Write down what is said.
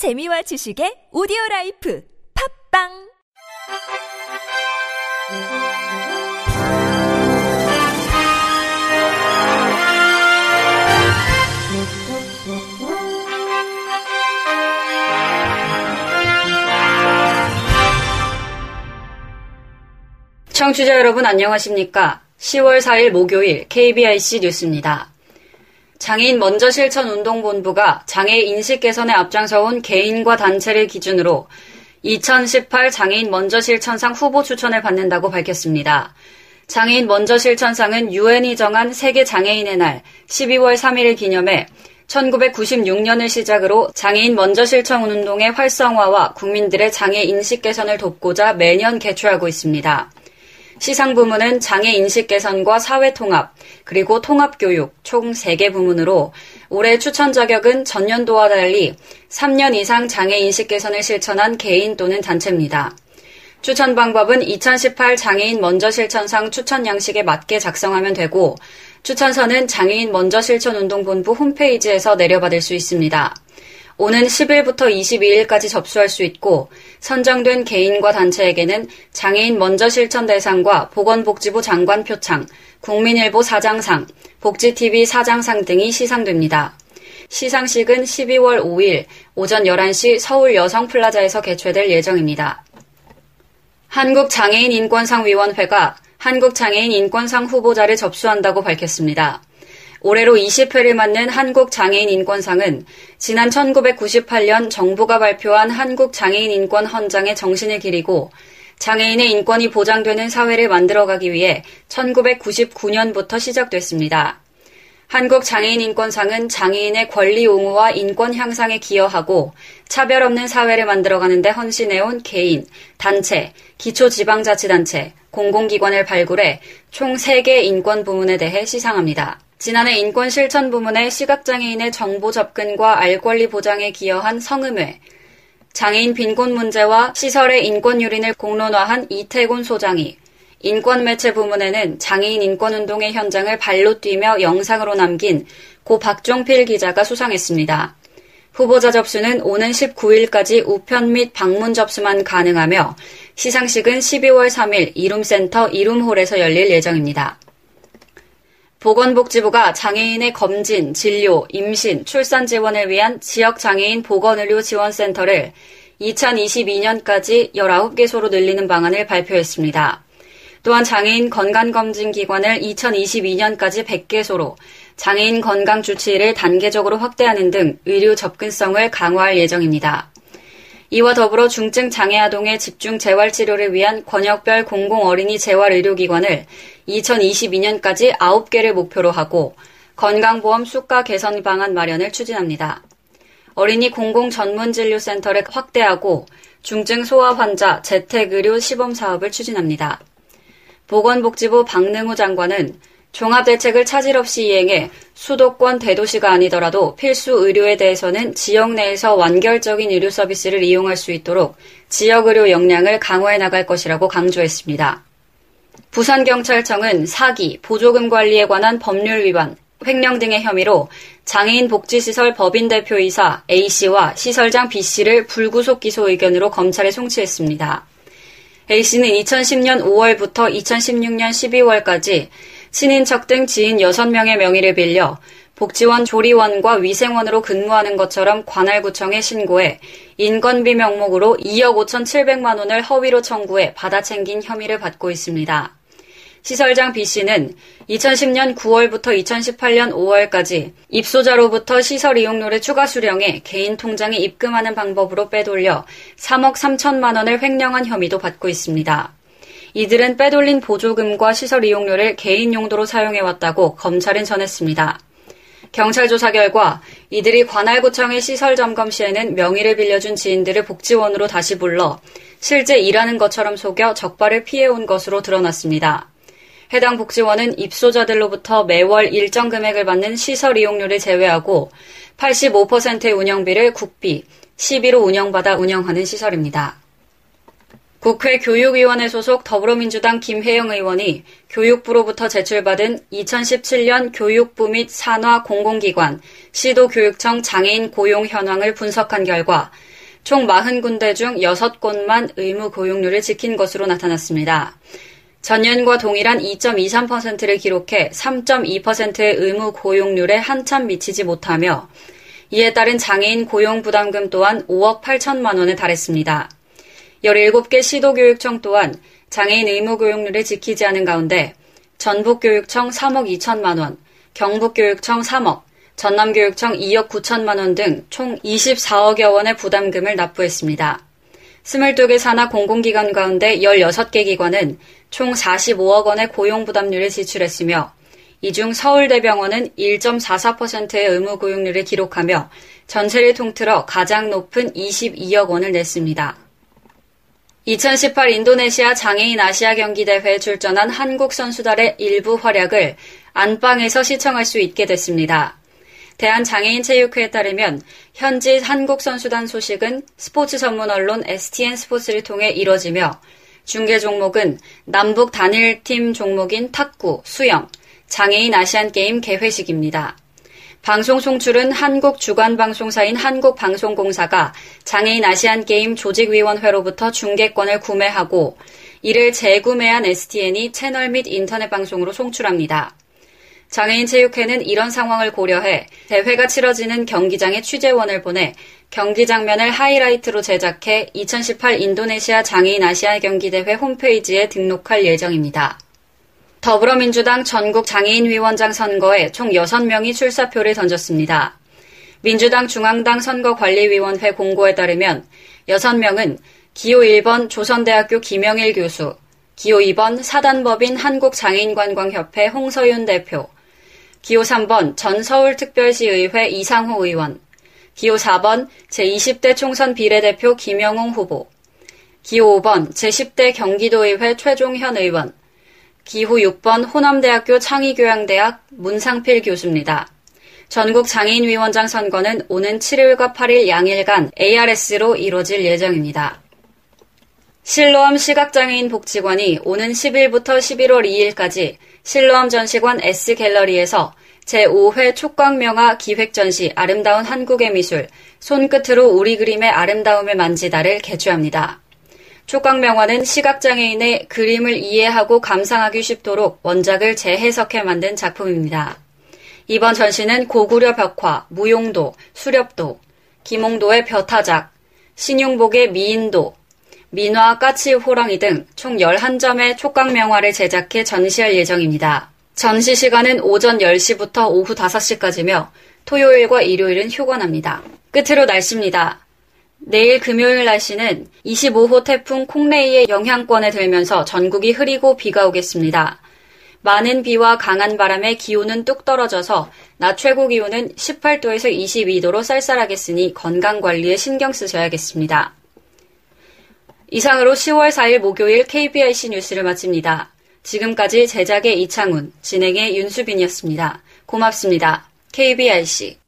재미와 지식의 오디오 라이프 팝빵 청취자 여러분 안녕하십니까? 10월 4일 목요일 KBIC 뉴스입니다. 장애인 먼저 실천 운동본부가 장애 인식 개선에 앞장서온 개인과 단체를 기준으로 2018 장애인 먼저 실천상 후보 추천을 받는다고 밝혔습니다. 장애인 먼저 실천상은 유엔이 정한 세계 장애인의 날 12월 3일을 기념해 1996년을 시작으로 장애인 먼저 실천 운동의 활성화와 국민들의 장애 인식 개선을 돕고자 매년 개최하고 있습니다. 시상 부문은 장애 인식 개선과 사회 통합, 그리고 통합 교육 총 3개 부문으로 올해 추천 자격은 전년도와 달리 3년 이상 장애 인식 개선을 실천한 개인 또는 단체입니다. 추천 방법은 2018 장애인 먼저 실천상 추천 양식에 맞게 작성하면 되고 추천서는 장애인 먼저 실천 운동본부 홈페이지에서 내려받을 수 있습니다. 오는 10일부터 22일까지 접수할 수 있고 선정된 개인과 단체에게는 장애인 먼저 실천 대상과 보건복지부 장관 표창, 국민일보 사장상, 복지TV 사장상 등이 시상됩니다. 시상식은 12월 5일 오전 11시 서울 여성플라자에서 개최될 예정입니다. 한국장애인인권상위원회가 한국장애인 인권상 후보자를 접수한다고 밝혔습니다. 올해로 20회를 맞는 한국장애인인권상은 지난 1998년 정부가 발표한 한국장애인인권 헌장의 정신을 기리고 장애인의 인권이 보장되는 사회를 만들어가기 위해 1999년부터 시작됐습니다. 한국장애인인권상은 장애인의 권리 옹호와 인권 향상에 기여하고 차별 없는 사회를 만들어가는데 헌신해온 개인, 단체, 기초지방자치단체, 공공기관을 발굴해 총 3개 인권 부문에 대해 시상합니다. 지난해 인권 실천 부문의 시각장애인의 정보 접근과 알 권리 보장에 기여한 성음회, 장애인 빈곤 문제와 시설의 인권 유린을 공론화한 이태곤 소장이, 인권 매체 부문에는 장애인 인권 운동의 현장을 발로 뛰며 영상으로 남긴 고 박종필 기자가 수상했습니다. 후보자 접수는 오는 19일까지 우편 및 방문 접수만 가능하며 시상식은 12월 3일 이룸센터 이룸홀에서 열릴 예정입니다. 보건복지부가 장애인의 검진, 진료, 임신, 출산 지원을 위한 지역장애인 보건의료 지원센터를 2022년까지 19개소로 늘리는 방안을 발표했습니다. 또한 장애인 건강검진기관을 2022년까지 100개소로 장애인 건강 주치의를 단계적으로 확대하는 등 의료 접근성을 강화할 예정입니다. 이와 더불어 중증 장애 아동의 집중 재활 치료를 위한 권역별 공공 어린이 재활 의료기관을 2022년까지 9개를 목표로 하고 건강보험 수가 개선 방안 마련을 추진합니다. 어린이 공공 전문 진료센터를 확대하고 중증 소아 환자 재택 의료 시범 사업을 추진합니다. 보건복지부 박능우 장관은 종합대책을 차질 없이 이행해 수도권 대도시가 아니더라도 필수 의료에 대해서는 지역 내에서 완결적인 의료 서비스를 이용할 수 있도록 지역 의료 역량을 강화해 나갈 것이라고 강조했습니다. 부산경찰청은 사기, 보조금 관리에 관한 법률 위반, 횡령 등의 혐의로 장애인 복지시설 법인 대표이사 A씨와 시설장 B씨를 불구속 기소 의견으로 검찰에 송치했습니다. A씨는 2010년 5월부터 2016년 12월까지 친인척 등 지인 6명의 명의를 빌려 복지원 조리원과 위생원으로 근무하는 것처럼 관할구청에 신고해 인건비 명목으로 2억 5,700만 원을 허위로 청구해 받아 챙긴 혐의를 받고 있습니다. 시설장 B씨는 2010년 9월부터 2018년 5월까지 입소자로부터 시설 이용료를 추가 수령해 개인 통장에 입금하는 방법으로 빼돌려 3억 3천만 원을 횡령한 혐의도 받고 있습니다. 이들은 빼돌린 보조금과 시설 이용료를 개인 용도로 사용해왔다고 검찰은 전했습니다. 경찰 조사 결과 이들이 관할구청의 시설 점검 시에는 명의를 빌려준 지인들을 복지원으로 다시 불러 실제 일하는 것처럼 속여 적발을 피해온 것으로 드러났습니다. 해당 복지원은 입소자들로부터 매월 일정 금액을 받는 시설 이용료를 제외하고 85%의 운영비를 국비, 시비로 운영받아 운영하는 시설입니다. 국회 교육위원회 소속 더불어민주당 김혜영 의원이 교육부로부터 제출받은 2017년 교육부 및 산하 공공기관, 시도교육청 장애인 고용 현황을 분석한 결과 총 40군데 중 6곳만 의무 고용률을 지킨 것으로 나타났습니다. 전년과 동일한 2.23%를 기록해 3.2%의 의무 고용률에 한참 미치지 못하며 이에 따른 장애인 고용 부담금 또한 5억 8천만 원에 달했습니다. 17개 시도교육청 또한 장애인 의무교육률을 지키지 않은 가운데 전북교육청 3억 2천만 원, 경북교육청 3억, 전남교육청 2억 9천만 원 등 총 24억여 원의 부담금을 납부했습니다. 22개 산하 공공기관 가운데 16개 기관은 총 45억 원의 고용부담률을 지출했으며 이 중 서울대병원은 1.44%의 의무고용률을 기록하며 전체를 통틀어 가장 높은 22억 원을 냈습니다. 2018 인도네시아 장애인 아시아 경기 대회에 출전한 한국 선수단의 일부 활약을 안방에서 시청할 수 있게 됐습니다. 대한장애인체육회에 따르면 현지 한국 선수단 소식은 스포츠 전문 언론 STN 스포츠를 통해 이뤄지며 중계 종목은 남북 단일팀 종목인 탁구, 수영, 장애인 아시안게임 개회식입니다. 방송 송출은 한국 주간 방송사인 한국방송공사가 장애인 아시안게임 조직위원회로부터 중계권을 구매하고 이를 재구매한 STN이 채널 및 인터넷 방송으로 송출합니다. 장애인 체육회는 이런 상황을 고려해 대회가 치러지는 경기장에 취재원을 보내 경기 장면을 하이라이트로 제작해 2018 인도네시아 장애인 아시아 경기대회 홈페이지에 등록할 예정입니다. 더불어민주당 전국 장애인위원장 선거에 총 6명이 출사표를 던졌습니다. 민주당 중앙당 선거관리위원회 공고에 따르면 6명은 기호 1번 조선대학교 김영일 교수, 기호 2번 사단법인 한국장애인관광협회 홍서윤 대표, 기호 3번 전 서울특별시의회 이상호 의원, 기호 4번 제20대 총선 비례대표 김영웅 후보, 기호 5번 제10대 경기도의회 최종현 의원, 기호 6번 호남대학교 창의교양대학 문상필 교수입니다. 전국 장애인위원장 선거는 오는 7일과 8일 양일간 ARS로 이뤄질 예정입니다. 실로암 시각장애인 복지관이 오는 10일부터 11월 2일까지 실로암 전시관 S갤러리에서 제5회 촉광명화 기획전시 아름다운 한국의 미술 손끝으로 우리 그림의 아름다움을 만지다를 개최합니다. 촉광명화는 시각장애인의 그림을 이해하고 감상하기 쉽도록 원작을 재해석해 만든 작품입니다. 이번 전시는 고구려 벽화, 무용도, 수렵도, 김홍도의 벼타작, 신용복의 미인도, 민화 까치 호랑이 등 총 11점의 촉각명화를 제작해 전시할 예정입니다. 전시 시간은 오전 10시부터 오후 5시까지며 토요일과 일요일은 휴관합니다. 끝으로 날씨입니다. 내일 금요일 날씨는 25호 태풍 콩레이의 영향권에 들면서 전국이 흐리고 비가 오겠습니다. 많은 비와 강한 바람에 기온은 뚝 떨어져서 낮 최고 기온은 18도에서 22도로 쌀쌀하겠으니 건강 관리에 신경 쓰셔야겠습니다. 이상으로 10월 4일 목요일 KBIC 뉴스를 마칩니다. 지금까지 제작의 이창훈, 진행의 윤수빈이었습니다. 고맙습니다. KBIC.